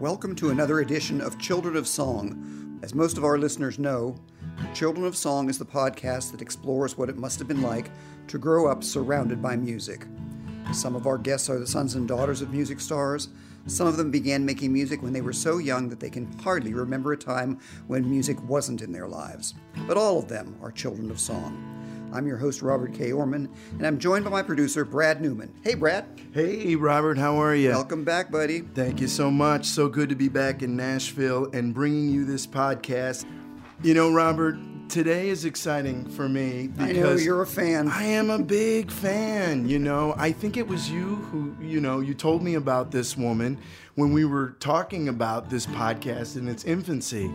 Welcome to another edition of Children of Song. As most of our listeners know, Children of Song is the podcast that explores what it must have been like to grow up surrounded by music. Some of our guests are the sons and daughters of music stars. Some of them began making music when they were so young that they can hardly remember a time when music wasn't in their lives. But all of them are children of song. I'm your host, Robert K. Oermann, and I'm joined by my producer, Brad Newman. Hey, Brad. Hey, Robert, how are you? Welcome back, buddy. Thank you so much. So good to be back in Nashville and bringing you this podcast. You know, Robert, today is exciting for me because I know you're a fan. I am a big fan. You know, I think it was you who, you know, you told me about this woman when we were talking about this podcast in its infancy,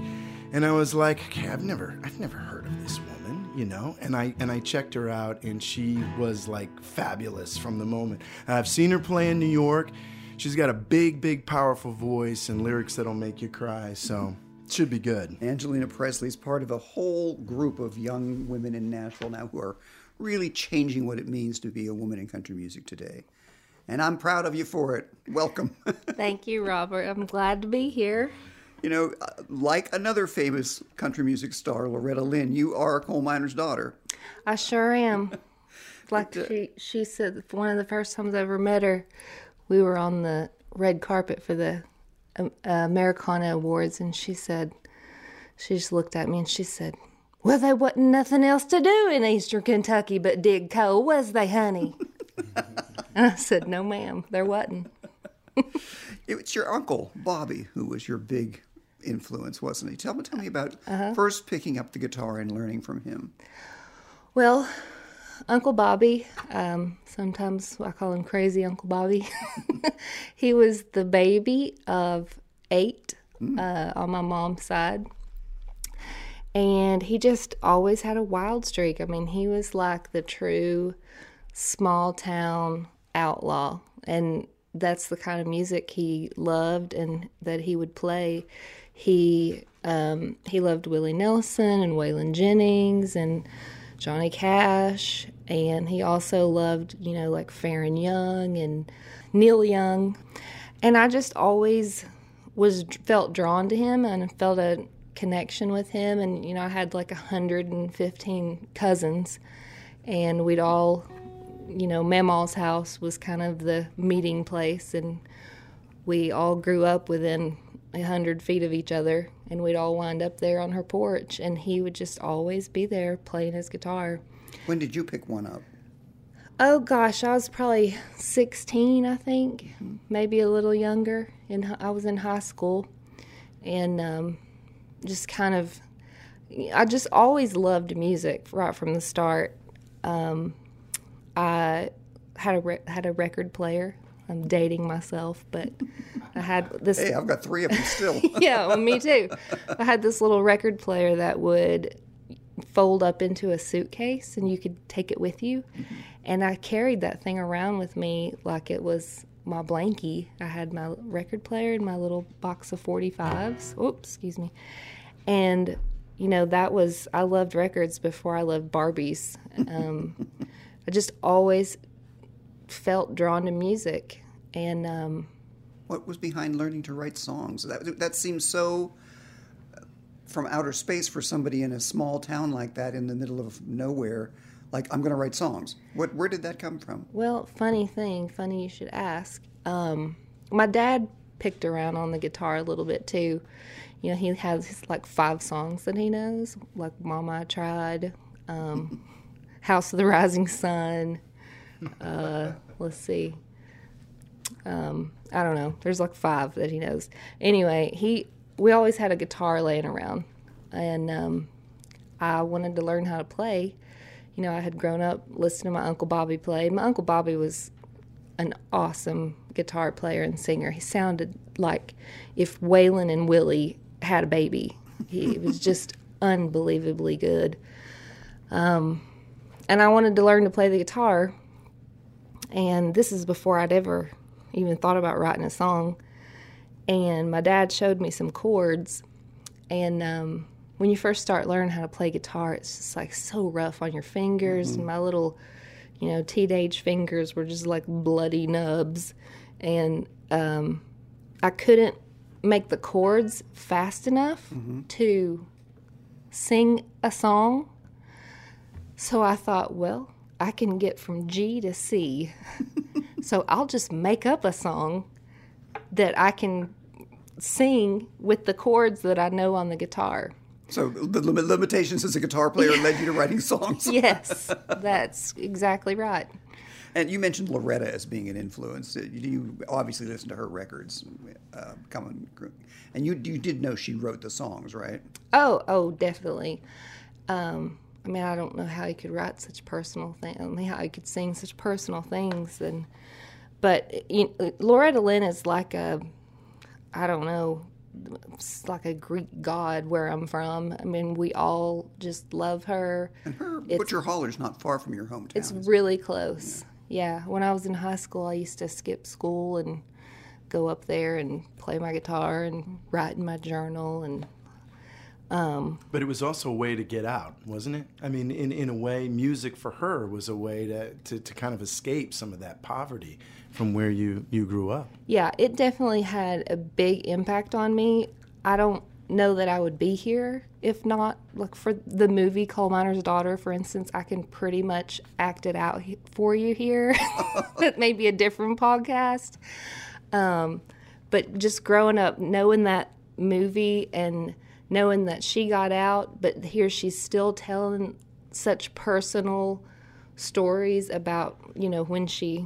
and I was like, okay, I've never, I've never heard of this woman you know? And i and i checked her out and she was like fabulous from the moment. I've seen her play in new york. She's got a big big powerful voice and lyrics that'll make you cry so it should be good. Angaleena presley's part of a whole group of young women in nashville now who are really changing what it means to be a woman in country music today. And i'm proud of you for it. Welcome. Thank you robert. I'm glad to be here you know, uh, like another famous country music star, Loretta Lynn, you are a coal miner's daughter. I sure am. like uh, she, she said, one of the first times I ever met her, we were on the red carpet for the um, uh, Americana Awards, and she said, she just looked at me and she said, well, there wasn't nothing else to do in Eastern Kentucky but dig coal, was they, honey? and I said, no, ma'am, there wasn't. it's your uncle, Bobby, who was your big influence, wasn't he? Tell me, tell me about uh-huh. first picking up the guitar and learning from him. Well, Uncle Bobby, um, sometimes I call him Crazy Uncle Bobby. he was the baby of eight mm. uh, on my mom's side. And he just always had a wild streak. I mean, he was like the true small town outlaw. And that's the kind of music he loved and that he would play. He um, he loved Willie Nelson and Waylon Jennings and Johnny Cash, and he also loved you know like Faron Young and Neil Young, and I just always was felt drawn to him and felt a connection with him. And you know I had like 115 cousins, and we'd all you know, Mamaw's house was kind of the meeting place, and we all grew up within a hundred feet of each other, and we'd all wind up there on her porch, and he would just always be there playing his guitar. When did you pick one up? Oh gosh, I was probably 16, I think, mm-hmm. maybe a little younger. And I was in high school, and um, just kind of, I just always loved music right from the start. Um, I had a re- had a record player. I'm dating myself, but I had this. Hey, I've got three of them still. yeah, well, me too. I had this little record player that would fold up into a suitcase, and you could take it with you. Mm-hmm. And I carried that thing around with me like it was my blankie. I had my record player and my little box of 45s. Oops, excuse me. And you know that was I loved records before I loved Barbies. Um, I just always felt drawn to music. And um, what was behind learning to write songs? That that seems so uh, from outer space for somebody in a small town like that in the middle of nowhere. Like I'm going to write songs. What where did that come from? Well, funny thing, funny you should ask. Um, my dad picked around on the guitar a little bit too. You know, he has like five songs that he knows, like "Mama I Tried." Um, House of the Rising Sun. Uh, let's see. Um, I don't know. There's like five that he knows. Anyway, he we always had a guitar laying around, and um, I wanted to learn how to play. You know, I had grown up listening to my uncle Bobby play. My uncle Bobby was an awesome guitar player and singer. He sounded like if Waylon and Willie had a baby. He was just unbelievably good. Um, and I wanted to learn to play the guitar. And this is before I'd ever even thought about writing a song. And my dad showed me some chords. And um, when you first start learning how to play guitar, it's just like so rough on your fingers. Mm-hmm. And my little, you know, teenage fingers were just like bloody nubs. And um, I couldn't make the chords fast enough to sing a song. So I thought, well, I can get from G to C. so I'll just make up a song that I can sing with the chords that I know on the guitar. So the lim- limitations as a guitar player led you to writing songs. Yes, that's exactly right. And you mentioned Loretta as being an influence. Uh, You obviously listened to her records, uh, coming, and you you did know she wrote the songs, right? Oh, oh, definitely. Um, I mean, I don't know how he could write such personal things. I mean, how he could sing such personal things. And but you know, Loretta Lynn is like a, I don't know, it's like a Greek god where I'm from. I mean, we all just love her. And her Butcher Holler's not far from your hometown. It's really close. Yeah. When I was in high school, I used to skip school and go up there and play my guitar and write in my journal and But it was also a way to get out, wasn't it? I mean, in, in a way, music for her was a way to, to, to kind of escape some of that poverty from where you, you grew up. Yeah, it definitely had a big impact on me. I don't know that I would be here if not. Like for the movie Coal Miner's Daughter, for instance, I can pretty much act it out for you here. it may be a different podcast. Um, but just growing up, knowing that movie and knowing that she got out, but here she's still telling such personal stories about, you know, when she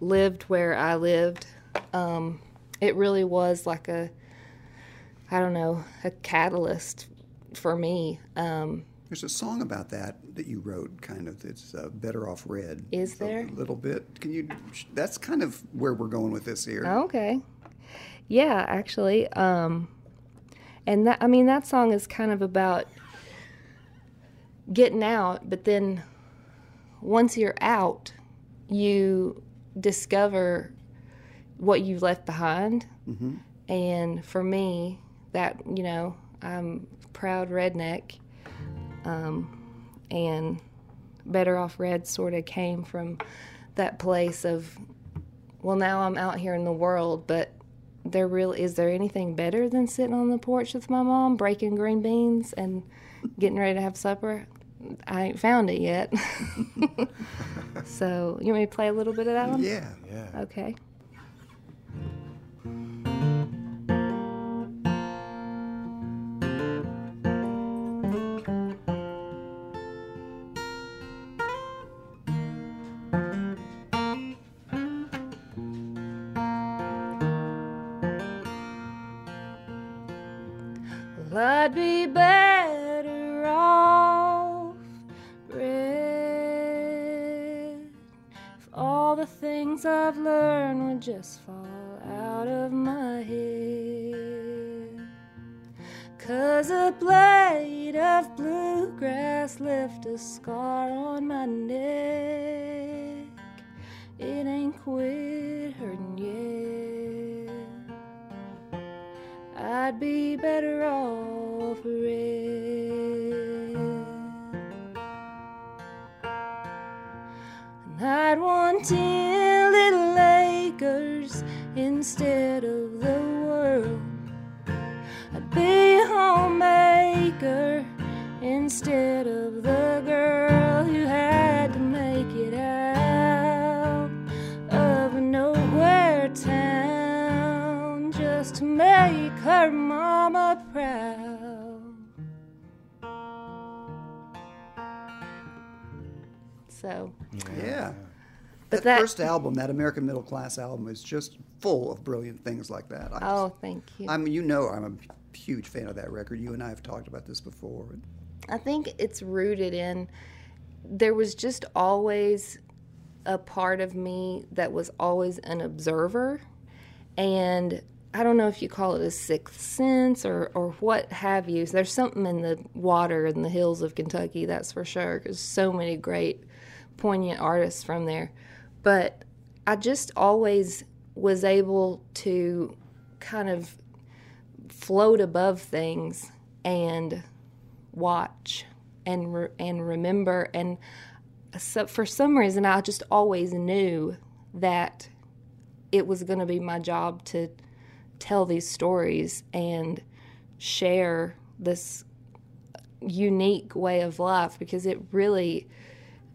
lived where I lived. Um, it really was like a, I don't know, a catalyst for me. Um, There's a song about that that you wrote, kind of. It's uh, "Better Off Red." Is there? a little bit? Can you? That's kind of where we're going with this here. okay. Yeah, actually. Um, and that, I mean, that song is kind of about getting out, but then once you're out, you discover what you left behind. And for me, that, you know, I'm proud redneck. Um, and Better Off Red sort of came from that place of, well, now I'm out here in the world, but there really is there anything better than sitting on the porch with my mom breaking green beans and getting ready to have supper? I ain't found it yet. so, you want me to play a little bit of that one? Yeah. Yeah. Okay. Just fall out of my head. Cause a blade of bluegrass left a scar that, that- first album, that American Middle Class album, is just full of brilliant things like that. I oh, thank you. I'm, you know, I'm a huge fan of that record. You and I have talked about this before. I think it's rooted in there was just always a part of me that was always an observer and I don't know if you call it a sixth sense or, or what have you. There's something in the water in the hills of Kentucky, that's for sure, because so many great, poignant artists from there. But I just always was able to kind of float above things and watch and re- and remember and so for some reason I just always knew that it was going to be my job to tell these stories and share this unique way of life because it really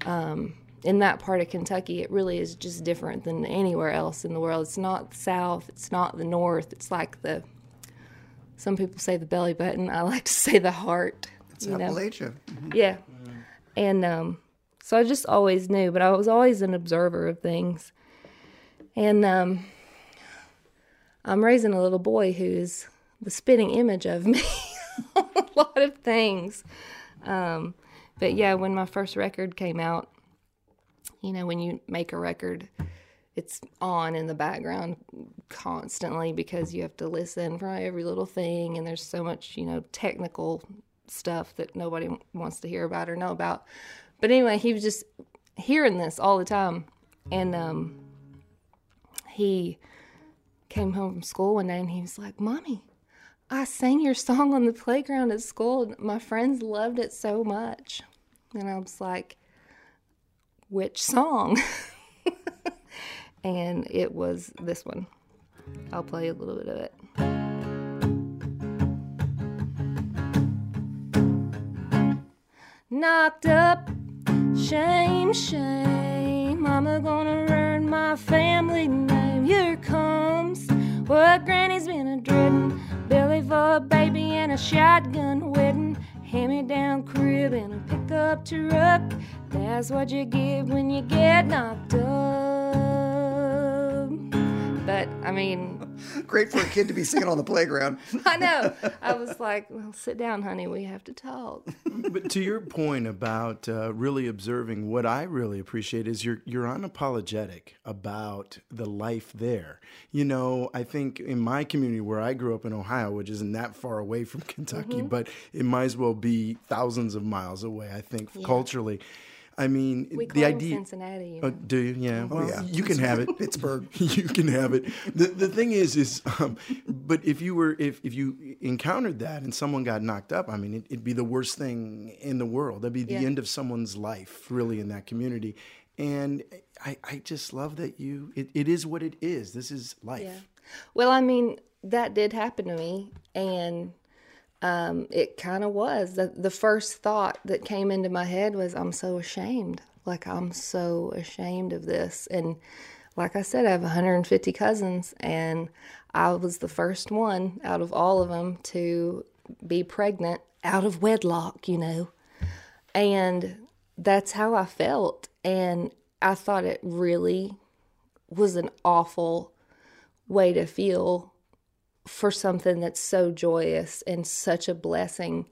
um, in that part of Kentucky it really is just different than anywhere else in the world. It's not the south, it's not the north. It's like the some people say the belly button. I like to say the heart. It's Appalachia. Mm-hmm. Yeah. And um, so I just always knew, but I was always an observer of things. And um, I'm raising a little boy who's the spitting image of me a lot of things. Um, but yeah, when my first record came out, you know, when you make a record, it's on in the background constantly because you have to listen for every little thing, and there's so much, you know, technical stuff that nobody wants to hear about or know about. But anyway, he was just hearing this all the time, and um, he came home from school one day and he was like, "Mommy, I sang your song on the playground at school. My friends loved it so much." And I was like, "Which song?" and it was this one. I'll play a little bit of it. Knocked up, shame, shame. Mama gonna ruin my family name. Here comes what Granny's been a dreading. Billy for a baby and a shotgun wedding. Hand me down crib and a pickup truck. That's what you get when you get knocked up. But I mean, Great for a kid to be singing on the playground. I know. I was like, well, sit down, honey. We have to talk. but to your point about uh, really observing, what I really appreciate is you're you're unapologetic about the life there. You know, I think in my community where I grew up in Ohio, which isn't that far away from Kentucky, Mm-hmm. but it might as well be thousands of miles away. I think Yeah. culturally. I mean, We call the them idea. Cincinnati. You Oh, do you? Yeah. well, yeah. you can have it. Pittsburgh. you can have it. The the thing is, is, um, but if you were, if if you encountered that and someone got knocked up, I mean, it, it'd be the worst thing in the world. That'd be the Yeah. end of someone's life, really, in that community. And I, I just love that you. It, it is what it is. This is life. Yeah. Well, I mean, that did happen to me, and um, it kind of was. The, the first thought that came into my head was, I'm so ashamed. Like, I'm so ashamed of this. And like I said, I have 150 cousins, and I was the first one out of all of them to be pregnant out of wedlock, you know. And that's how I felt. And I thought it really was an awful way to feel for something that's so joyous and such a blessing.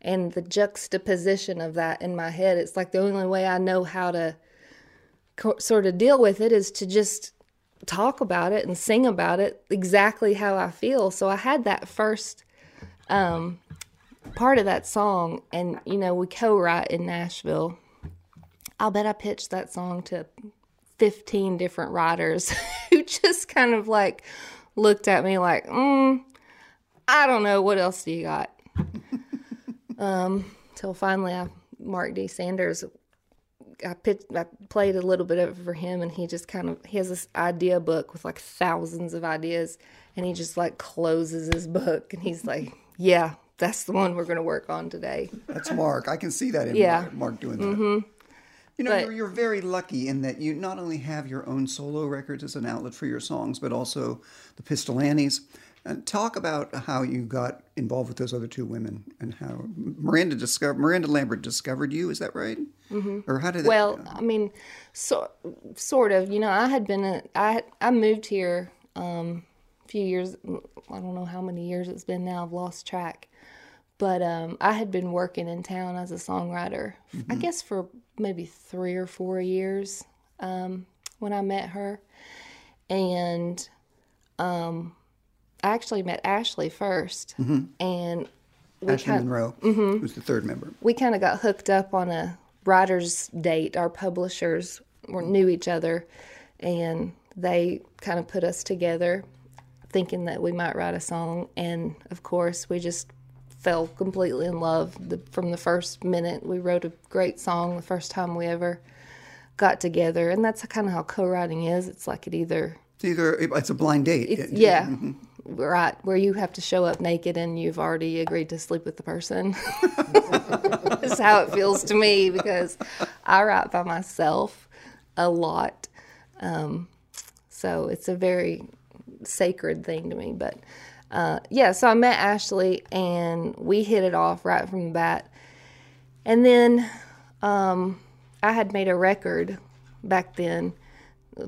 And the juxtaposition of that in my head, it's like the only way I know how to co- sort of deal with it is to just talk about it and sing about it exactly how I feel. So I had that first um, part of that song, and you know, we co write in Nashville. I'll bet I pitched that song to 15 different writers who just kind of like looked at me like, mm, I don't know, what else do you got? um, till finally, I, Mark D. Sanders, I, pitched, I played a little bit of it for him, and he just kind of, he has this idea book with like thousands of ideas, and he just like closes his book, and he's like, yeah, that's the one we're going to work on today. That's Mark. I can see that in Yeah. Mark, Mark doing that. You know, But- you're, you're very lucky in that you not only have your own solo records as an outlet for your songs, but also the Pistol Annies. And talk about how you got involved with those other two women and how Miranda discovered Miranda Lambert discovered you. Is that right? Mm-hmm. Or how did that? Well, I mean, so, sort of. You know, I had been a, I I moved here um, a few years. I don't know how many years it's been now. I've lost track. But um, I had been working in town as a songwriter. I guess for maybe three or four years um, when I met her, and um, I actually met Ashley 1st and we Ashley kind Monroe, who's the third member. we kind of got hooked up on a writer's date. Our publishers were, knew each other, and they kind of put us together, thinking that we might write a song. And of course, we just fell completely in love the, from the first minute. We wrote a great song the first time we ever got together, and that's kind of how co-writing is. It's like it either It's either it's a blind date. It- yeah. right where you have to show up naked and you've already agreed to sleep with the person. That's how it feels to me because I write by myself a lot. Um, so it's a very sacred thing to me. But uh, yeah, so I met Ashley and we hit it off right from the bat. And then um, I had made a record back then,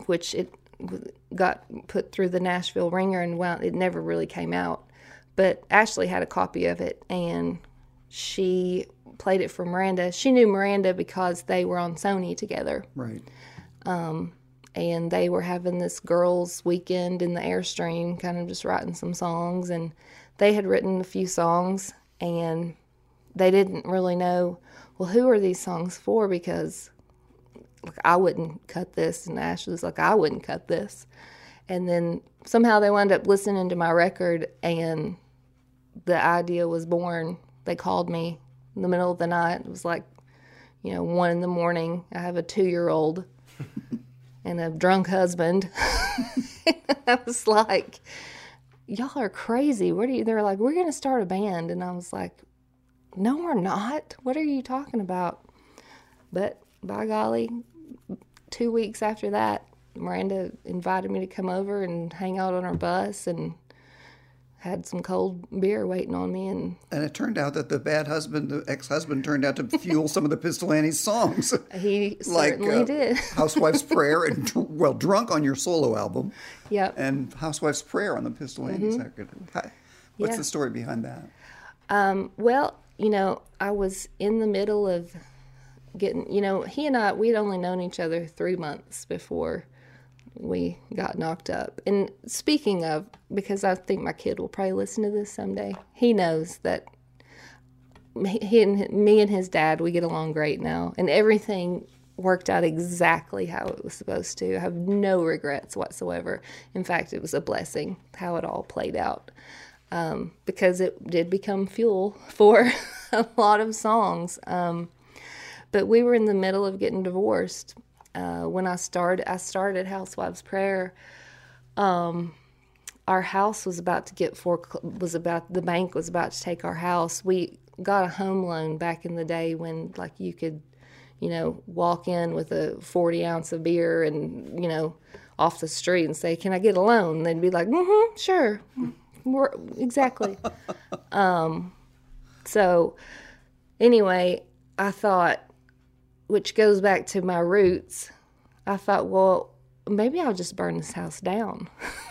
which it got put through the Nashville Wringer and well, it never really came out. But Ashley had a copy of it and she played it for Miranda. She knew Miranda because they were on Sony together. Right. Um, and they were having this girls' weekend in the Airstream, kind of just writing some songs. And they had written a few songs and they didn't really know, well, who are these songs for? Because like I wouldn't cut this, and Ashley's like I wouldn't cut this, and then somehow they wound up listening to my record, and the idea was born. They called me in the middle of the night. It was like, you know, one in the morning. I have a two-year-old and a drunk husband. I was like, y'all are crazy. What are you? They're like, we're going to start a band. And I was like, no, we're not. What are you talking about? But by golly, two weeks after that, Miranda invited me to come over and hang out on her bus and had some cold beer waiting on me and and it turned out that the bad husband the ex-husband turned out to fuel some of the pistol annie's songs. He like, certainly uh, did. Housewife's prayer and well drunk on your solo album. Yep. And housewife's prayer on the pistol annie's mm-hmm. record. What's yeah. the story behind that? Um, well you know i was in the middle of getting, you know, he and I, we'd only known each other three months before we got knocked up. And speaking of, because I think my kid will probably listen to this someday, he knows that he and me and his dad, we get along great now, and everything worked out exactly how it was supposed to. I have no regrets whatsoever. In fact, it was a blessing how it all played out. Um, because it did become fuel for a lot of songs. Um, but we were in the middle of getting divorced uh, when I started. I started Housewife's Prayer. Um, our house was about to get for was about the bank was about to take our house. We got a home loan back in the day when like you could, you know, walk in with a forty ounce of beer and you know off the street and say, "Can I get a loan?" And they'd be like, "Mm-hmm, sure, More, exactly." um, so anyway, I thought which goes back to my roots. I thought, well, maybe I'll just burn this house down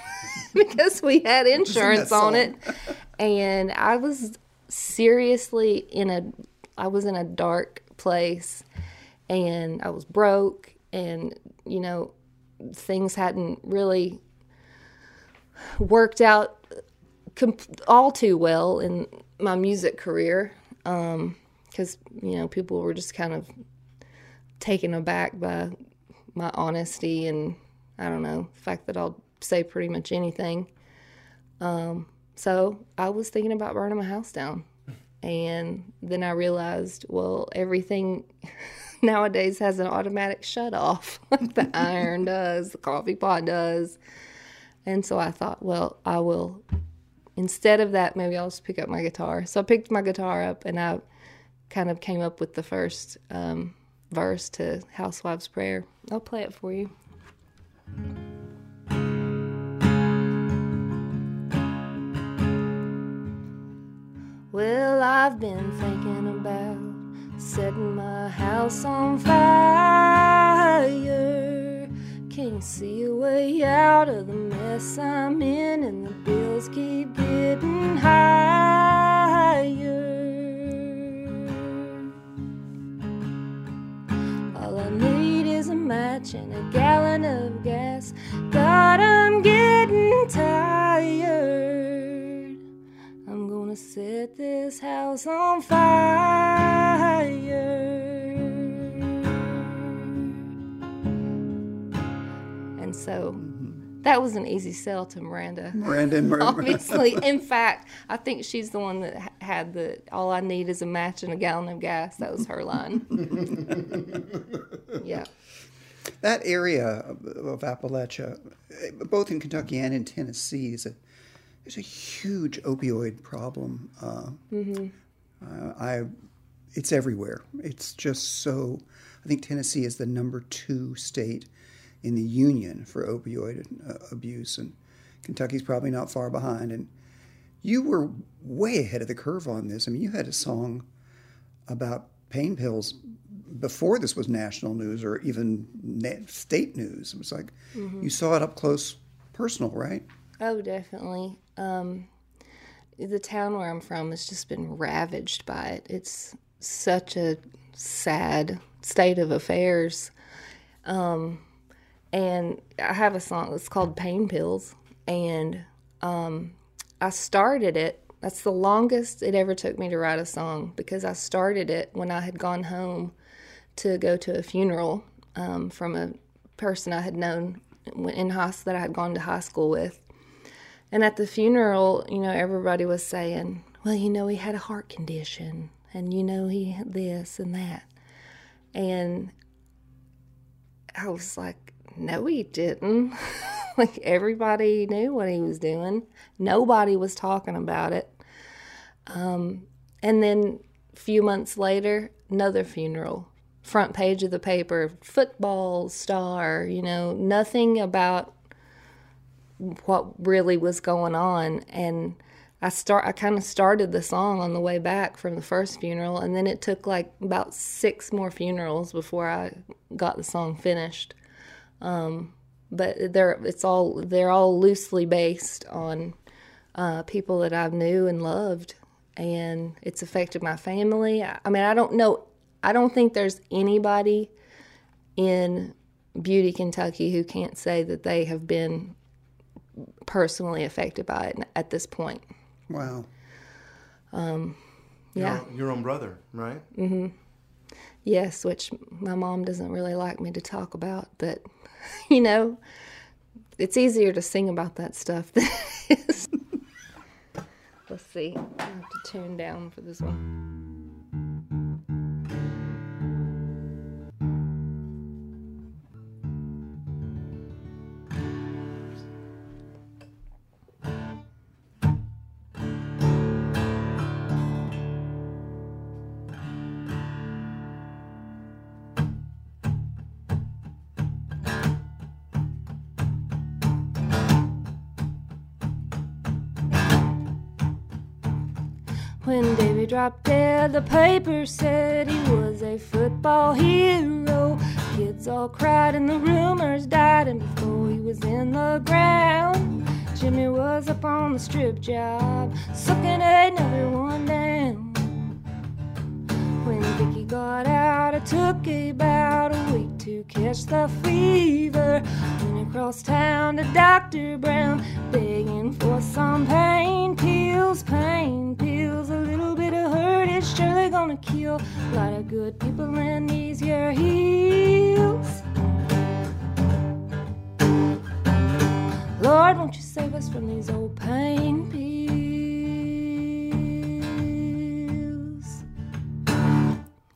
because we had insurance on it. and I was seriously in a I was in a dark place and I was broke and you know things hadn't really worked out comp- all too well in my music career because um, you know people were just kind of taken aback by my honesty and I don't know, the fact that I'll say pretty much anything. Um, so I was thinking about burning my house down. And then I realized, well, everything nowadays has an automatic shut off, like the iron does, the coffee pot does. And so I thought, well, I will, instead of that, maybe I'll just pick up my guitar. So I picked my guitar up and I kind of came up with the first um, verse to Housewife's Prayer. I'll play it for you. Well, I've been thinking about setting my house on fire. Can't see a way out of the mess I'm in, and the bills keep getting higher. Match and a gallon of gas. God, I'm getting tired. I'm gonna set this house on fire. And so that was an easy sell to Miranda. Miranda, Miranda. obviously. In fact, I think she's the one that had the "all I need is a match and a gallon of gas." That was her line. yeah. That area of, Appalachia, both in Kentucky and in Tennessee, is a there's a huge opioid problem. Uh, uh, I, it's everywhere. It's just so. I think Tennessee is the number two state in the union for opioid uh, abuse, and Kentucky's probably not far behind. And you were way ahead of the curve on this. I mean, you had a song about pain pills before this was national news or even na- state news. It was like you saw it up close, personal, right? Oh, definitely. Um, the town where I'm from has just been ravaged by it. It's such a sad state of affairs. Um, and I have a song that's called Pain Pills. And um, I started it. That's the longest it ever took me to write a song because I started it when I had gone home to go to a funeral um, from a person I had known in high that I had gone to high school with. And at the funeral, you know, everybody was saying, well, you know, he had a heart condition and, you know, he had this and that. And I was like, no, he didn't. like, everybody knew what he was doing. Nobody was talking about it. Um, and then a few months later, another funeral. Front page of the paper, football star, you know, nothing about what really was going on and I start I kind of started the song on the way back from the first funeral and then it took like about six more funerals before I got the song finished. Um, but they're it's all they're all loosely based on uh, people that I knew and loved and it's affected my family. I, I mean I don't know I don't think there's anybody in Beauty, Kentucky who can't say that they have been personally affected by it at this point. Wow. Yeah. Your, your own brother, right? Mm-hmm. Yes, which my mom doesn't really like me to talk about, but you know, it's easier to sing about that stuff than it is. Let's see. I have to tune down for this one. Davy dropped dead, the paper said he was a football hero. Kids all cried and the rumors died, and before he was in the ground, Jimmy was up on the strip job, sucking another one down. When Vicky got out, it took about a week to catch the fever. Went across town to Dr. Brown, begging for some pain pills, pain pills. A little bit hurt is surely gonna kill a lot of good people in heels. Lord, won't you save us from these old pain pills?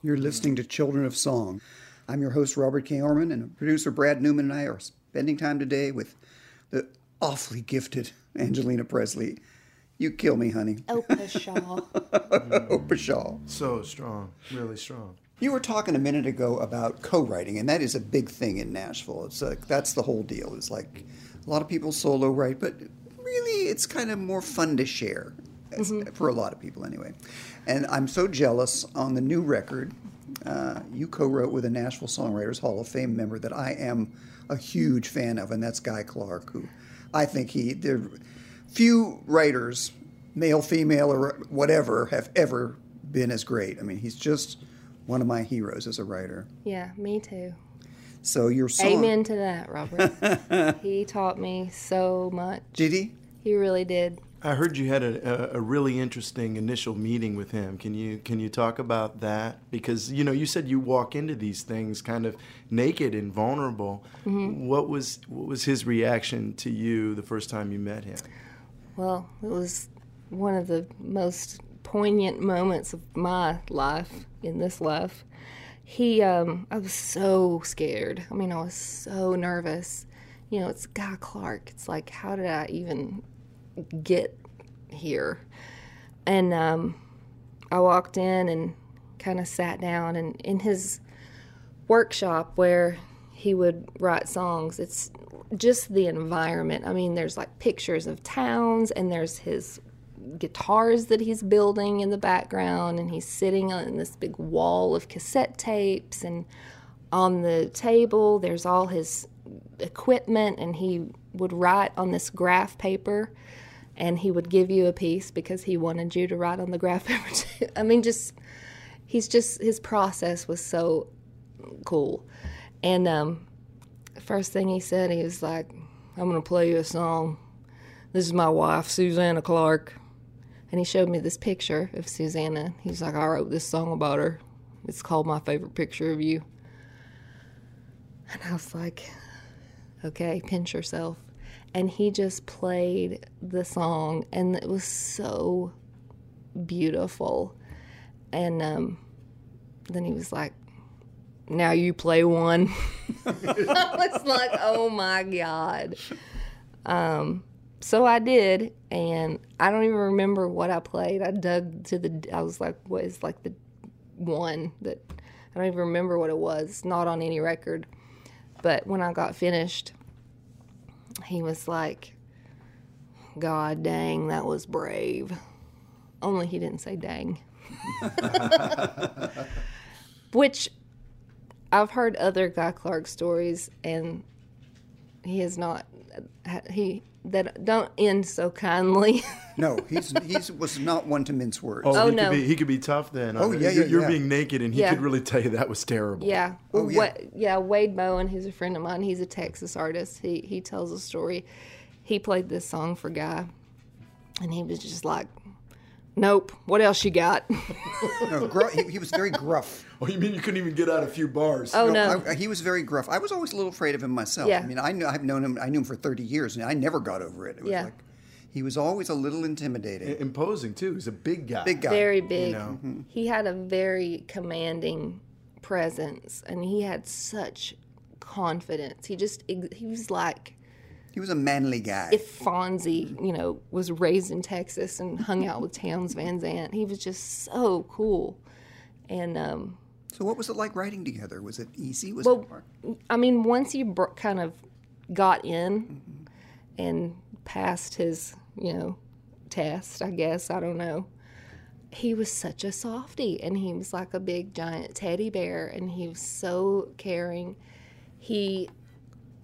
You're listening to Children of Song. I'm your host, Robert K. Oermann, and producer Brad Newman and I are spending time today with the awfully gifted Angaleena Presley. You kill me, honey. Oprah Shaw. Oprah Shaw. So strong, really strong. You were talking a minute ago about co-writing, and that is a big thing in Nashville. It's like that's the whole deal. It's like a lot of people solo write, but really, it's kind of more fun to share as- for a lot of people, anyway. And I'm so jealous on the new record uh, you co-wrote with a Nashville Songwriters Hall of Fame member that I am a huge fan of, and that's Guy Clark, who I think he there few writers, male, female, or whatever, have ever been as great. I mean, he's just one of my heroes as a writer. yeah, me too. So your song, Amen to that, Robert. he taught me so much. did he? He really did. I heard you had a, a, a really interesting initial meeting with him. Can you can you talk about that? Because you know you said you walk into these things kind of naked and vulnerable. Mm-hmm. What was what was his reaction to you the first time you met him? Well, it was one of the most poignant moments of my life in this life. He, um, I was so scared. I mean, I was so nervous. You know, it's Guy Clark. It's like, how did I even get here. And um, I walked in and kind of sat down, and in his workshop where he would write songs, it's just the environment. I mean, there's like pictures of towns, and there's his guitars that he's building in the background, and he's sitting on this big wall of cassette tapes, and on the table there's all his equipment, and he would write on this graph paper, and he would give you a piece because he wanted you to write on the graph paper too. I mean, just he's just his process was so cool, and um, first thing he said, he was like, "I'm gonna play you a song." This is my wife, Susanna Clark. And he showed me this picture of Susanna. He's like, I wrote this song about her. It's called My Favorite Picture of You. And I was like, okay, pinch yourself. And he just played the song, and it was so beautiful. And um, then he was like, now you play one. I was like, oh my God. Um, so I did, and I don't even remember what I played. I dug to the. I was like, "What is like the one that I don't even remember what it was. Not on any record." But when I got finished, he was like, "God dang, that was brave." Only he didn't say "dang," which I've heard other Guy Clark stories, and he has not. He that don't end so kindly. no, he's he's was not one to mince words. Oh, Oh, he no. Could be, he could be tough then. Oh, I mean, yeah, you're, yeah, you're yeah. being naked, and he Yeah. could really tell you that was terrible. yeah. Oh, yeah. Wa- yeah, Wade Bowen, who's a friend of mine, he's a Texas artist. He he tells a story. He played this song for Guy, and he was just like, "Nope, what else you got?" No, gru- he, he was very gruff. Oh, you mean you couldn't even get out a few bars? oh no, I, he was very gruff. I was always a little afraid of him myself. Yeah. I mean, I know I've known him. I knew him for thirty years, and I never got over it. It was Yeah. like he was always a little intimidating. Imposing too. He's a big guy. Big guy. very big. know. Mm-hmm. Mm-hmm. He had a very commanding presence, and he had such confidence. He just he was like He was a manly guy. if Fonzie, you know, was raised in Texas and hung out with Townes Van Zandt, he was just so cool. And um, so, what was it like writing together? Was it easy? Was Well, it hard? I mean, once you br- kind of got in and passed his, you know, test, I guess, I don't know. He was such a softie and he was like a big giant teddy bear and he was so caring. He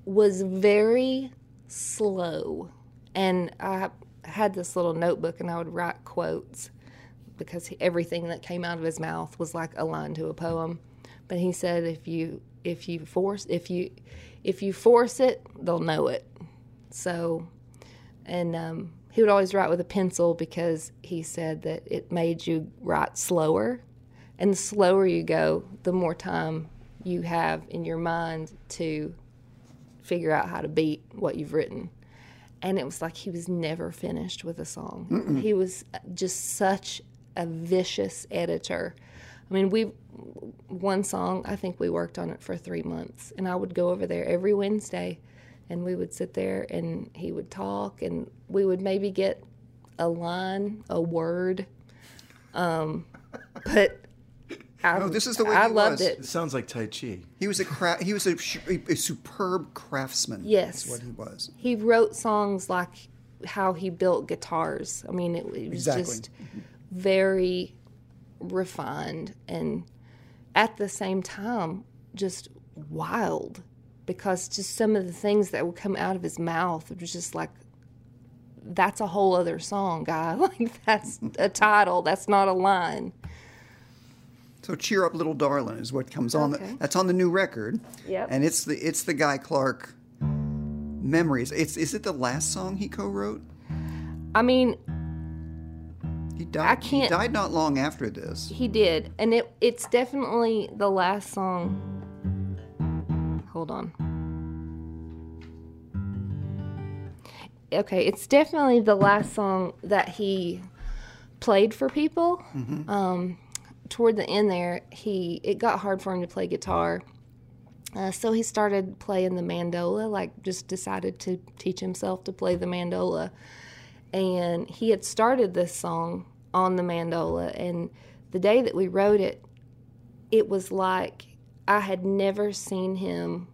was very slow. And I had this little notebook and I would write quotes because everything that came out of his mouth was like a line to a poem. But he said if you if you force if you if you force it, they'll know it. So, and um, he would always write with a pencil because he said that it made you write slower, and the slower you go, the more time you have in your mind to figure out how to beat what you've written. And it was like he was never finished with a song. He was just such a vicious editor. I mean, we one song. I think we worked on it for three months, and I would go over there every Wednesday, and we would sit there, and he would talk, and we would maybe get a line, a word, um, but. I, No, this is the way I he loved was. it. It sounds like Tai Chi. He was a cra- he was a, a, a superb craftsman. Yes. is what he was. he wrote songs like how he built guitars. I mean, it, it was Exactly. just very refined and at the same time just wild because just some of the things that would come out of his mouth it was just like that's a whole other song guy like that's a title that's not a line So cheer up, little darling, is what comes on. Okay. The, that's on the new record. Yep. And it's the it's the Guy Clark memories. It's is it the last song he co-wrote? i mean He died. He can't- died not long after this. He did, and it it's definitely the last song. Hold on. Okay, it's definitely the last song that he played for people. Um, toward the end there, he it got hard for him to play guitar, uh, so he started playing the mandola. Like, just decided to teach himself to play the mandola, and he had started this song on the mandola. And the day that we wrote it, it was like I had never seen him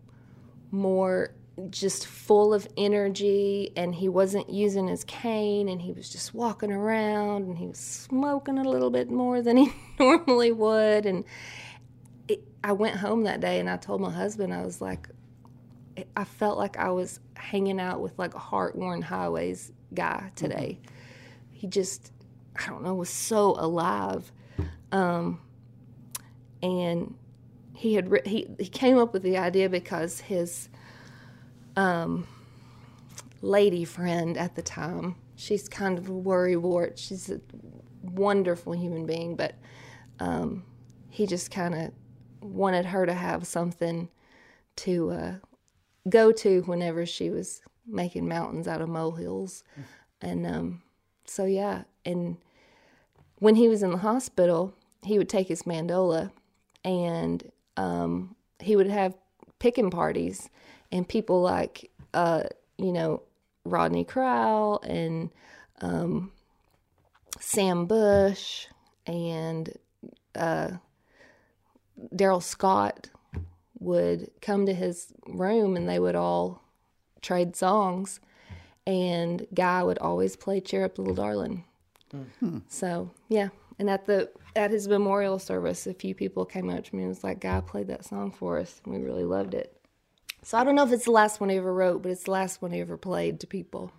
more just full of energy and he wasn't using his cane and he was just walking around and he was smoking a little bit more than he normally would and it, I went home that day and I told my husband I was like I felt like I was hanging out with like a Heartworn Highways guy today. Mm-hmm. He just I don't know was so alive. Um, and he had he he came up with the idea because his um, lady friend at the time. She's kind of a worrywart. She's a wonderful human being, but um, he just kind of wanted her to have something to uh, go to whenever she was making mountains out of molehills. And um, so, yeah. And when he was in the hospital, he would take his mandola and um, he would have picking parties and people like uh, you know Rodney Crowell and um, Sam Bush and uh, Darrell Scott would come to his room and they would all trade songs and Guy would always play Cheer Up Little Darling. Mm-hmm. So yeah. And at the at his memorial service a few people came up to me and was like, Guy played that song for us and we really loved it. So I don't know if it's the last one he ever wrote, but it's the last one he ever played to people.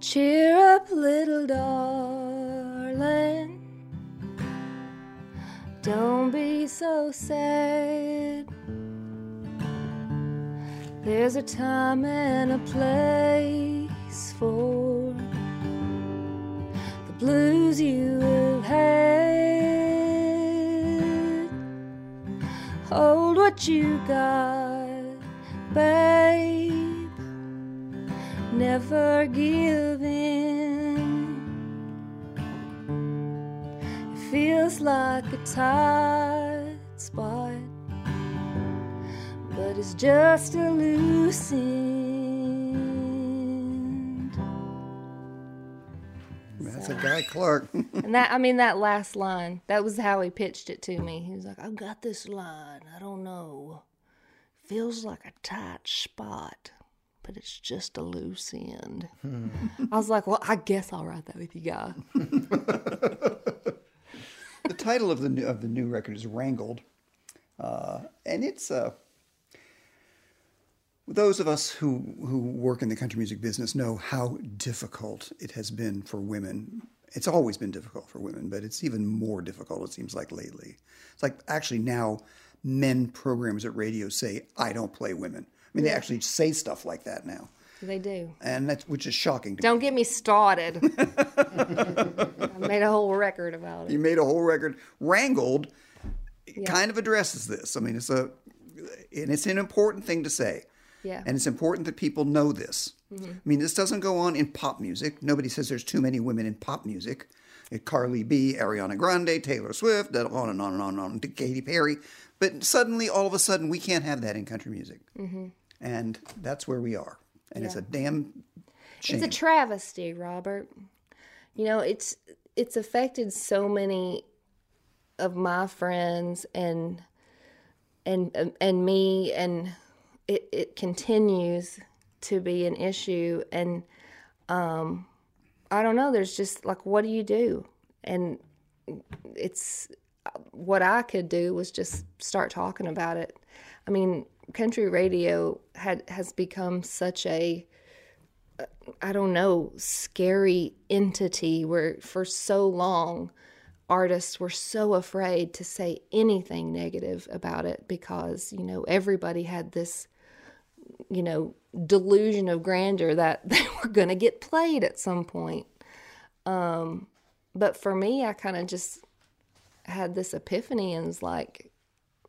Cheer up, little darling. Don't be so sad. There's a time and a place for the blues you have had. Hold what you got, babe. Never give in. It feels like a tight spot, but it's just a loose end. That's a Guy Clark. and that, I mean, that last line, that was how he pitched it to me. He was like, I've got this line. I don't know. Feels like a tight spot, but it's just a loose end. Hmm. I was like, well, I guess I'll write that with you, Guy. the title of the new, of the new record is Wrangled. Uh, and it's uh, those of us who, who work in the country music business know how difficult it has been for women. It's always been difficult for women, but it's even more difficult, it seems like, lately. It's like actually now men programs at radio say, I don't play women. I mean, yeah. they actually say stuff like that now. They do. And that's which is shocking Don't me. get me started. I made a whole record about it. You made a whole record. Wrangled yeah. kind of addresses this. I mean, it's a and it's an important thing to say. Yeah. And it's important that people know this. Mm-hmm. I mean, this doesn't go on in pop music. Nobody says there's too many women in pop music. Cardi B, Ariana Grande, Taylor Swift, on and on and on and on to Katy Perry. But suddenly, all of a sudden, we can't have that in country music. Mm-hmm. And that's where we are. And yeah. it's a damn shame. It's a travesty, Robert. You know, it's it's affected so many of my friends and and and me and it, it continues to be an issue and um, i don't know there's just like what do you do? And it's what i could do was just start talking about it. I mean country radio had has become such a i don't know scary entity where for so long artists were so afraid to say anything negative about it because you know everybody had this you know, delusion of grandeur that they were going to get played at some point. Um, but for me, I kind of just had this epiphany and was like,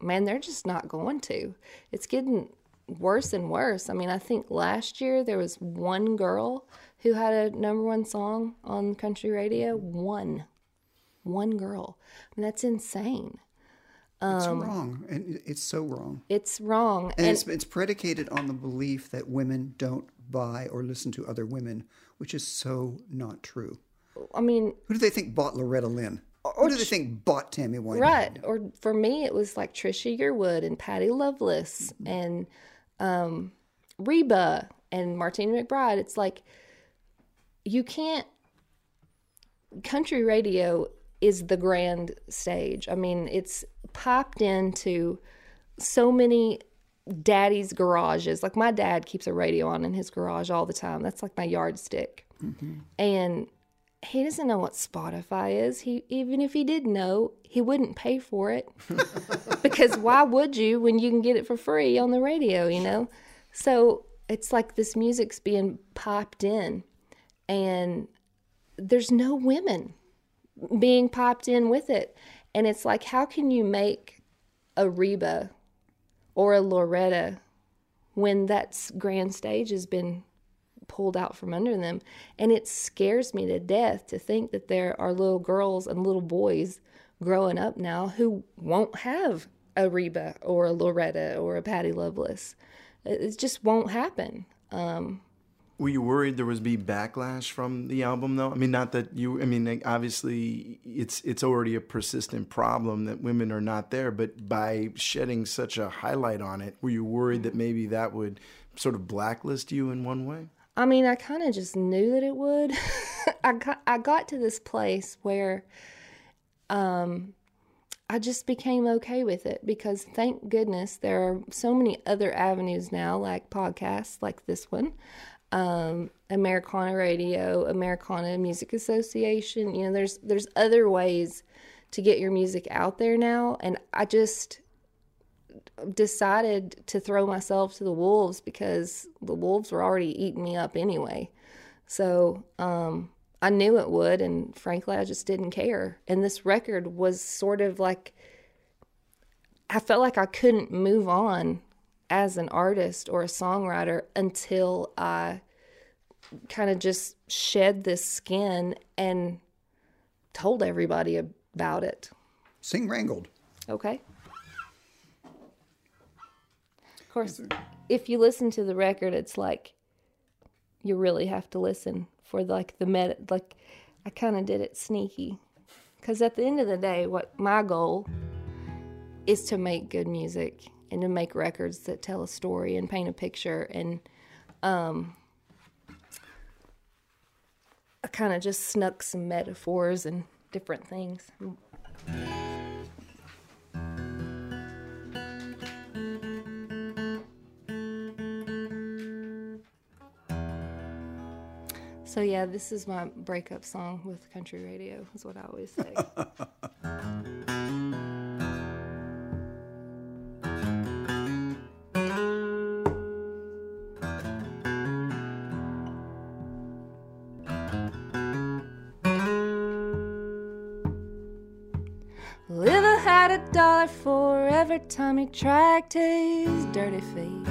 man, they're just not going to. It's getting worse and worse. I mean, I think last year there was one girl who had a number one song on country radio. One. One girl. I mean, that's insane. It's wrong, and it's so wrong. It's wrong. And, it's, it's predicated on the belief that women don't buy or listen to other women, which is so not true. I mean, Who do they think bought Loretta Lynn? Or do they think bought Tammy Wynette? right. Or for me, it was like Trisha Yearwood and Patty Loveless and um, Reba and Martina McBride. It's like you can't. Country radio is the grand stage. I mean, it's popped into so many daddy's garages. Like my dad keeps a radio on in his garage all the time. That's like my yardstick. And he doesn't know what Spotify is. He even if he did know, he wouldn't pay for it. because why would you when you can get it for free on the radio, you know? So it's like this music's being popped in and there's no women being popped in with it. And it's like, how can you make a Reba or a Loretta when that grand stage has been pulled out from under them? And it scares me to death to think that there are little girls and little boys growing up now who won't have a Reba or a Loretta or a Patty Loveless. It just won't happen. Um, Were you worried there was be backlash from the album though? I mean, not that you. I mean, like, obviously, it's it's already a persistent problem that women are not there. But by shedding such a highlight on it, were you worried that maybe that would sort of blacklist you in one way? I mean, I kind of just knew that it would. I got I got to this place where um I just became okay with it because thank goodness there are so many other avenues now like podcasts like this one. Um Americana Radio, Americana Music Association, you know, there's there's other ways to get your music out there now and I just decided to throw myself to the wolves because the wolves were already eating me up anyway. So um, I knew it would, and frankly, I just didn't care. And this record was sort of like I felt like I couldn't move on as an artist or a songwriter until I kind of just shed this skin and told everybody about it. Sing Wrangled. Okay. Of course, if you listen to the record, it's like you really have to listen for like the med. Like I kind of did it sneaky, because at the end of the day, what my goal is to make good music and to make records that tell a story and paint a picture and um I kind of just snuck some metaphors and different things. So yeah, this is my breakup song with country radio. Is what I always say. every time he tracked his dirty feet.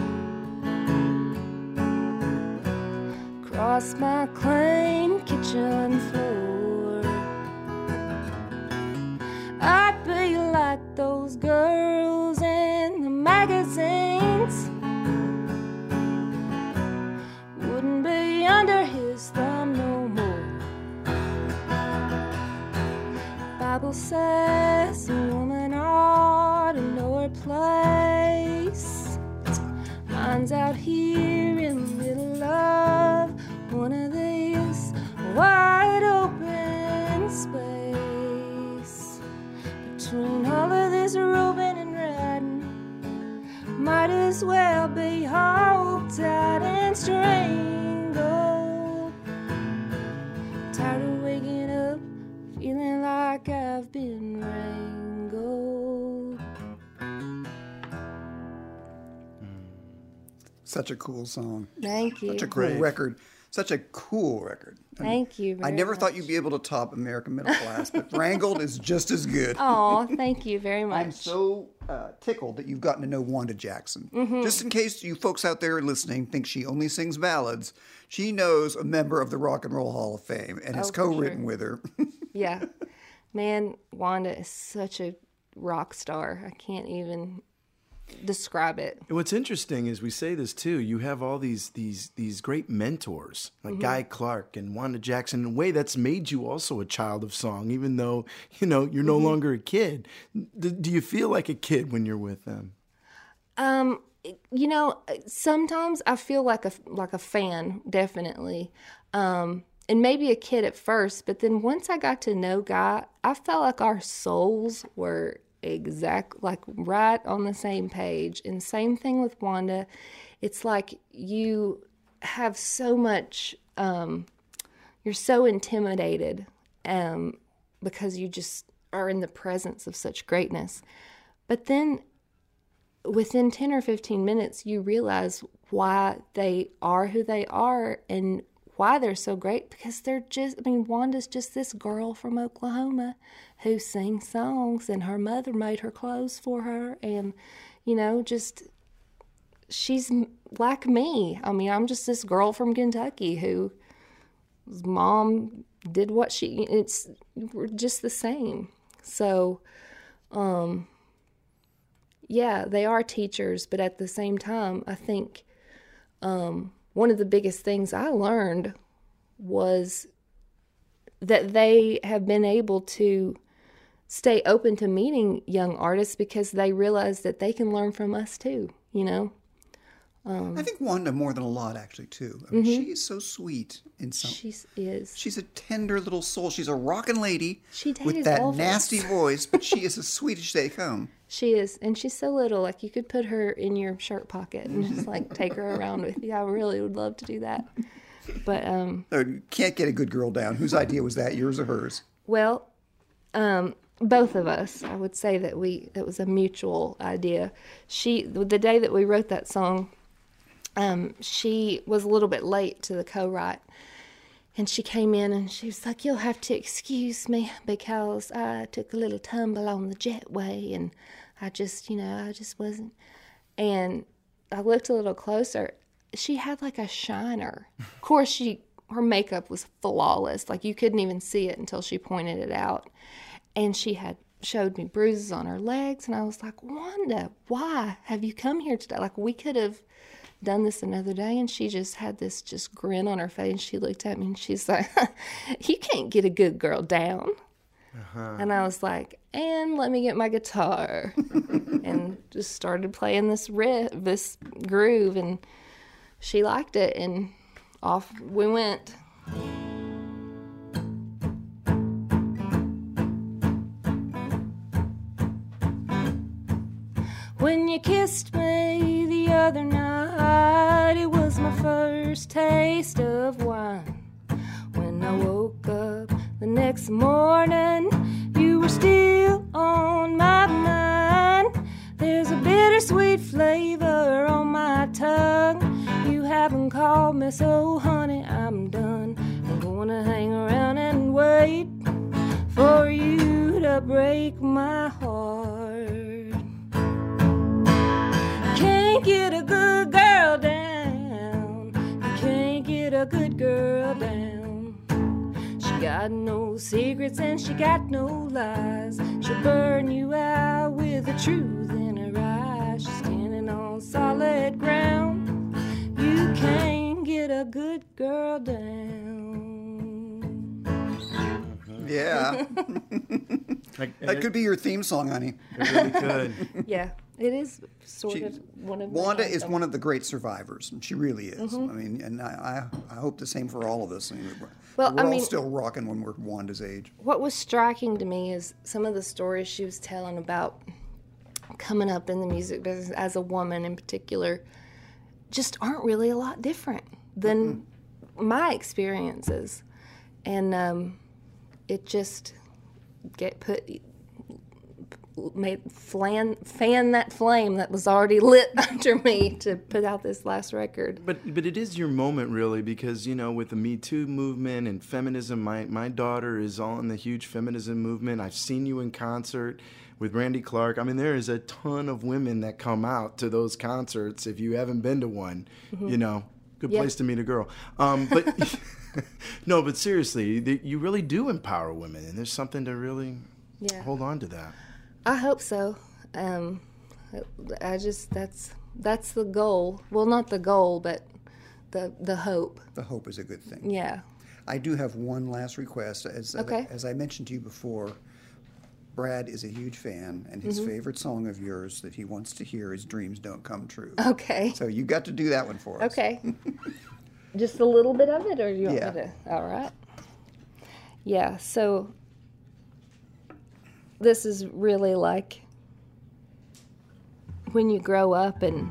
Across my clean kitchen floor. I'd be like those girls in the magazines. Wouldn't be under his thumb no more. Bible says Mine's out here in the middle of one of these Such a cool song. Thank you. Such a cool Great. record. Such a cool record. Thank you. I never much. thought you'd be able to top American Middle Class, but Wrangled is just as good. Oh, thank you very much. I'm so uh, tickled that you've gotten to know Wanda Jackson. Mm-hmm. Just in case you folks out there listening think she only sings ballads, she knows a member of the Rock and Roll Hall of Fame and has Oh, for co-written sure. with her. yeah. Man, Wanda is such a rock star. I can't even describe it. What's interesting is we say this too. You have all these these these great mentors like Guy Clark and Wanda Jackson. In a way, that's made you also a child of song, even though you know you're no longer a kid. D- do you feel like a kid when you're with them? Um, you know, sometimes I feel like a like a fan, definitely, um, and maybe a kid at first. But then once I got to know Guy, I felt like our souls were exact, like right on the same page. And same thing with Wanda. It's like you have so much. Um, you're so intimidated, um, because you just are in the presence of such greatness. But then within 10 or 15 minutes, you realize why they are who they are and why they're so great because they're just, I mean, Wanda's just this girl from Oklahoma who sings songs and her mother made her clothes for her. And, you know, just, she's like me. I mean, I'm just this girl from Kentucky who mom did what she, it's, we're just the same. So, um, yeah, they are teachers, but at the same time, I think um, one of the biggest things I learned was that they have been able to stay open to meeting young artists because they realize that they can learn from us too, you know? Um, I think Wanda more than a lot, actually, too. I mean, mm-hmm. She is so sweet in some. She is. She's a tender little soul. She's a rockin' lady She with that nasty voice, but she is as sweet as they come. She is, and she's so little. Like you could put her in your shirt pocket and just like take her around with you. I really would love to do that. But um, you can't get a good girl down. Whose idea was that? Yours or hers? Well, um, both of us. I would say that we it was a mutual idea. She the day that we wrote that song, um, she was a little bit late to the co-write, and she came in and she was like, "You'll have to excuse me because I took a little tumble on the jetway and I just, you know, I just wasn't." And I looked a little closer. She had like a shiner. Of course, she her makeup was flawless. Like you couldn't even see it until she pointed it out. And she had showed me bruises on her legs and I was like, "Wanda, why have you come here today? Like we could have done this another day." And she just had this just grin on her face. She looked at me and she's like, "You can't get a good girl down." Uh-huh. And I was like, and let me get my guitar. and just started playing this riff, this groove, and she liked it, and off we went. When you kissed me the other night, it was my first taste of wine. When I woke up the next morning, you were still on my mind. There's a bittersweet flavor on my tongue. You haven't called me, so honey, I'm done. I'm gonna hang around and wait for you to break my heart. Can't get a good girl down. Can't get a good girl down. She got no secrets and she got no lies. She'll burn you out with the truth in her eyes. She's standing on solid ground. You can't get a good girl down. Yeah. that could be your theme song, honey. It Really good. Yeah, it is sort She- of one of Wanda is one of the great survivors. and She really is. Mm-hmm. I mean, and I, I, I hope the same for all of us. I mean, we're, Well, we're I all mean- still rocking when we're Wanda's age. what was striking to me is some of the stories she was telling about coming up in the music business as a woman in particular just aren't really a lot different than my experiences and um, it just get put made flan, fan that flame that was already lit under me to put out this last record But but it is your moment really because you know with the Me Too movement and feminism, my my daughter is all in the huge feminism movement. I've seen you in concert with Brandy Clark. I mean, there is a ton of women that come out to those concerts. If you haven't been to one, you know, good Yeah. place to meet a girl. Um, but no, but seriously, you really do empower women, and there's something to really Yeah. hold on to that. I hope so. Um, I just that's that's the goal. Well, not the goal, but the the hope. The hope is a good thing. Yeah. I do have one last request. As, Okay. as I mentioned to you before, Brad is a huge fan, and his favorite song of yours that he wants to hear is Dreams Don't Come True. Okay. So you got to do that one for us. Okay. Just a little bit of it, or you want Yeah. me to? All right. Yeah. So this is really like when you grow up, and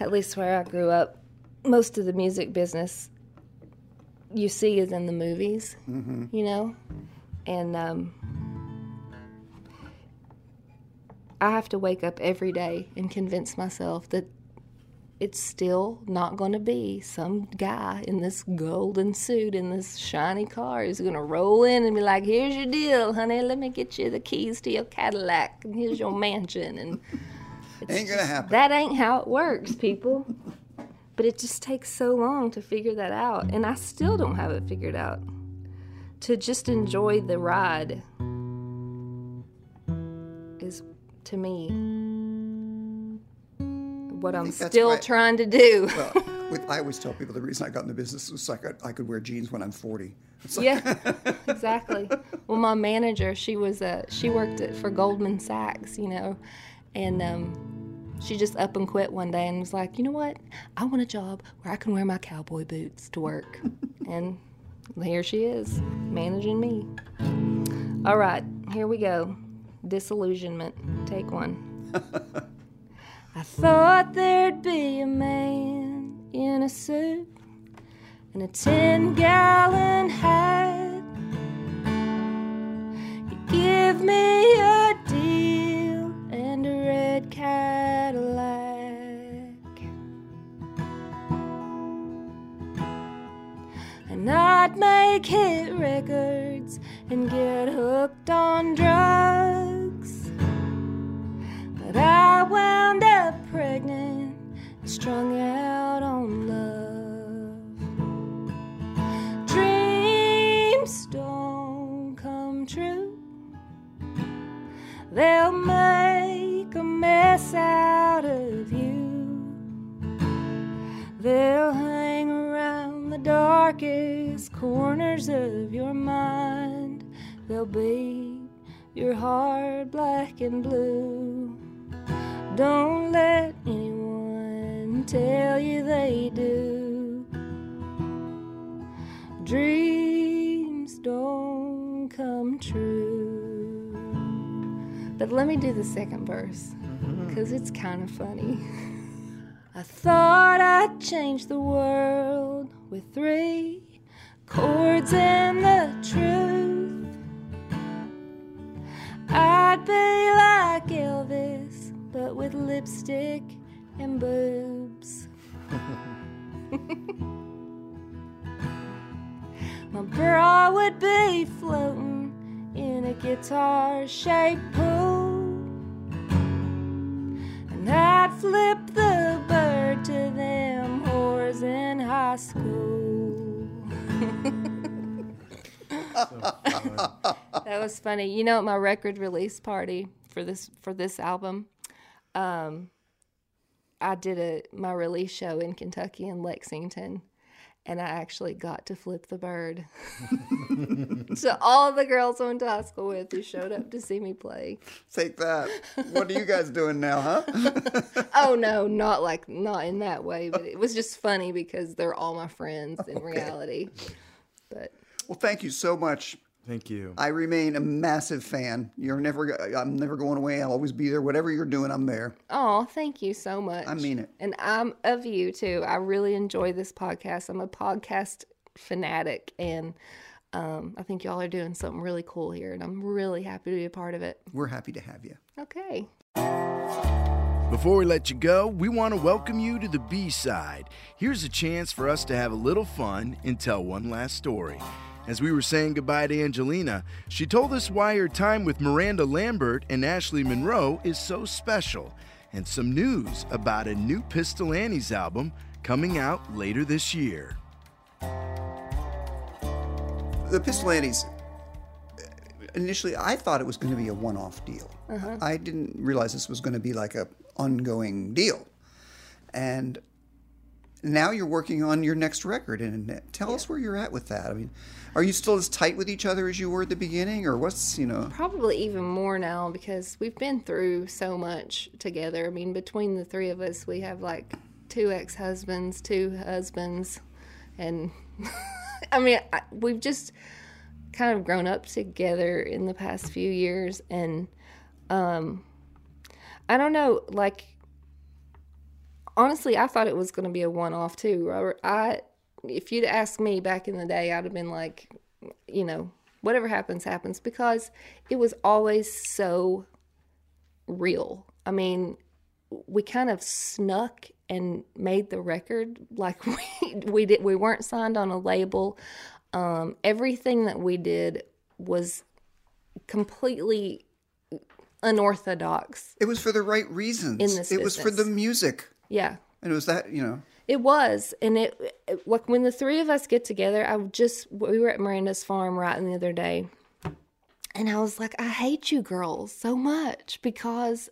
at least where I grew up, most of the music business you see is in the movies. You know, and um, I have to wake up every day and convince myself that it's still not going to be some guy in this golden suit in this shiny car who's going to roll in and be like, "Here's your deal, honey. Let me get you the keys to your Cadillac, and here's your mansion." And Ain't gonna happen. that ain't how it works, people. But it just takes so long to figure that out, and I still don't have it figured out. To just enjoy the ride is, to me, what I'm still why- trying to do. Well, with, I always tell people the reason I got in the business was like I could, I could wear jeans when I'm 40. Like, yeah, exactly. Well, my manager, she was a she worked at, for Goldman Sachs, you know, and um, she just up and quit one day and was like, you know what? I want a job where I can wear my cowboy boots to work, and here she is managing me. All right, here we go. Disillusionment. Take one. I thought there'd be a man in a suit and a ten gallon hat. You give me a deal and a red Cadillac. And I'd make hit records and get hooked on drugs. But I wound up pregnant, and strung out on love. Dreams don't come true. They'll make a mess out of you. They'll hang around the darkest corners of your mind. They'll beat your heart black and blue. Don't let anyone tell you they do. Dreams don't come true. But let me do the second verse mm-hmm. because it's kind of funny. I thought I'd change the world with three chords and the truth. I'd be like Elvis, but with lipstick and boobs. My bra would be floating in a guitar shaped pool. And I'd flip the bird to them whores in high school. that was funny. You know, at my record release party for this for this album, um, I did a my release show in Kentucky in Lexington, and I actually got to flip the bird. to all the girls I went to high school with who showed up to see me play. Take that. What are you guys doing now, huh? Oh no, not like not in that way, but it was just funny because they're all my friends in reality. But Well, thank you so much. Thank you. I remain a massive fan. You're never. I'm never going away. I'll always be there. Whatever you're doing, I'm there. oh, thank you so much. I mean it. And I'm of you too. I really enjoy this podcast. I'm a podcast fanatic and um, I think y'all are doing something really cool here and I'm really happy to be a part of it. We're happy to have you. Okay. Before we let you go, we want to welcome you to the B side. Here's a chance for us to have a little fun and tell one last story. As we were saying goodbye to Angaleena, she told us why her time with Miranda Lambert and Ashley Monroe is so special, and some news about a new Pistol Annies album coming out later this year. The Pistol Annies, initially I thought it was going to be a one-off deal. Uh-huh. I didn't realize this was going to be like a ongoing deal. And now you're working on your next record, and tell us where you're at with that. I mean, are you still as tight with each other as you were at the beginning, or what's you know? Probably even more now because we've been through so much together. I mean, between the three of us, we have like two ex husbands, two husbands, and I mean, I, we've just kind of grown up together in the past few years. And um, I don't know, like, honestly, I thought it was going to be a one off too, Robert. I, if you'd asked me back in the day, I'd have been like, you know, whatever happens, happens because it was always so real. I mean, we kind of snuck and made the record like we we did we weren't signed on a label. Um, everything that we did was completely unorthodox. It was for the right reasons. In this it was for the music, Yeah. and it was that you know. It was, and it, it like when the three of us get together. I just we were at Miranda's farm right the other day, and I was like, I hate you girls so much because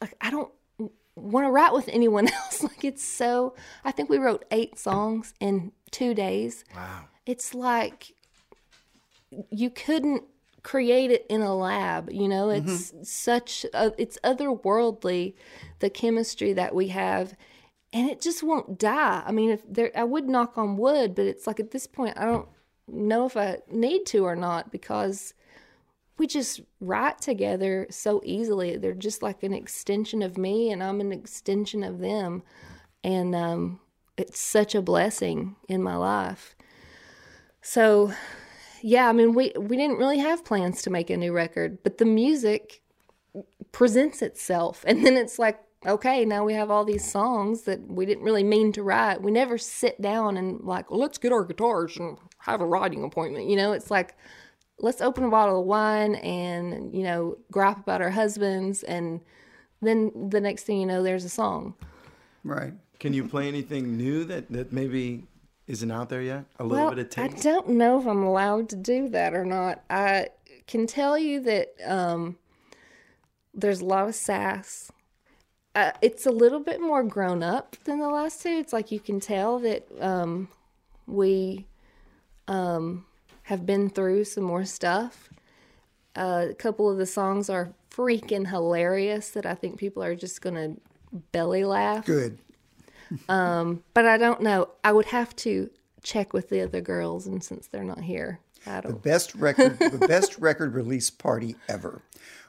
like I don't want to write with anyone else. like it's so. I think we wrote eight songs in two days. Wow. It's like you couldn't create it in a lab you know? It's such a, it's otherworldly the chemistry that we have and it just won't die. I mean if there i would knock on wood but it's like at this point i don't know if i need to or not because we just write together so easily. They're just like an extension of me and i'm an extension of them. And um, it's such a blessing in my life. So yeah, I mean, we we didn't really have plans to make a new record, but the music presents itself, and then it's like, okay, now we have all these songs that we didn't really mean to write. We never sit down and like, let's get our guitars and have a writing appointment. You know, it's like, let's open a bottle of wine and you know gripe about our husbands, and then the next thing you know, there's a song. Right. Can you play anything new that, that maybe isn't out there yet? A little Well, bit of I don't know if I'm allowed to do that or not. I can tell you that um, there's a lot of sass. Uh, it's a little bit more grown up than the last two. It's like you can tell that um, we um, have been through some more stuff. Uh, a couple of the songs are freaking hilarious that I think people are just going to belly laugh Good. But I don't know. I would have to check with the other girls, and since they're not here, I don't. Best record, the best record release party ever.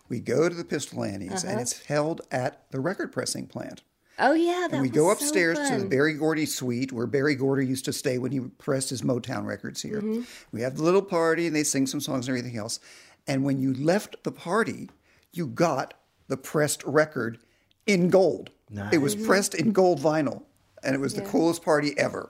We go to the Pistol Annies, Uh-huh. and it's held at the record pressing plant. Oh yeah, that And we was go so upstairs to the. Berry Gordy suite where Berry Gordy used to stay when he pressed his Motown records here. Mm-hmm. We have the little party and they sing some songs and everything else. And when you left the party, you got the pressed record in gold. It was pressed in gold vinyl. And it was the coolest party ever.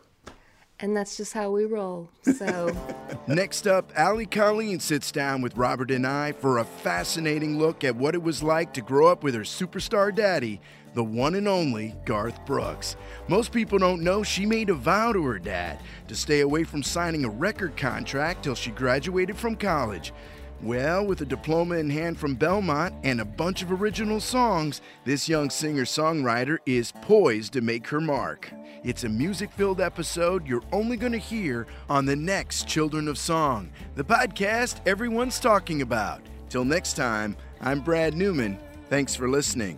and that's just how we roll. So Next up, Allie Colleen sits down with Robert and I for a fascinating look at what it was like to grow up with her superstar daddy, the one and only Garth Brooks. Most people don't know she made a vow to her dad to stay away from signing a record contract till she graduated from college. Well, with a diploma in hand from Belmont and a bunch of original songs, this young singer songwriter is poised to make her mark. It's a music filled episode you're only going to hear on the next Children of Song, the podcast everyone's talking about. Till next time, I'm Brad Newman. Thanks for listening.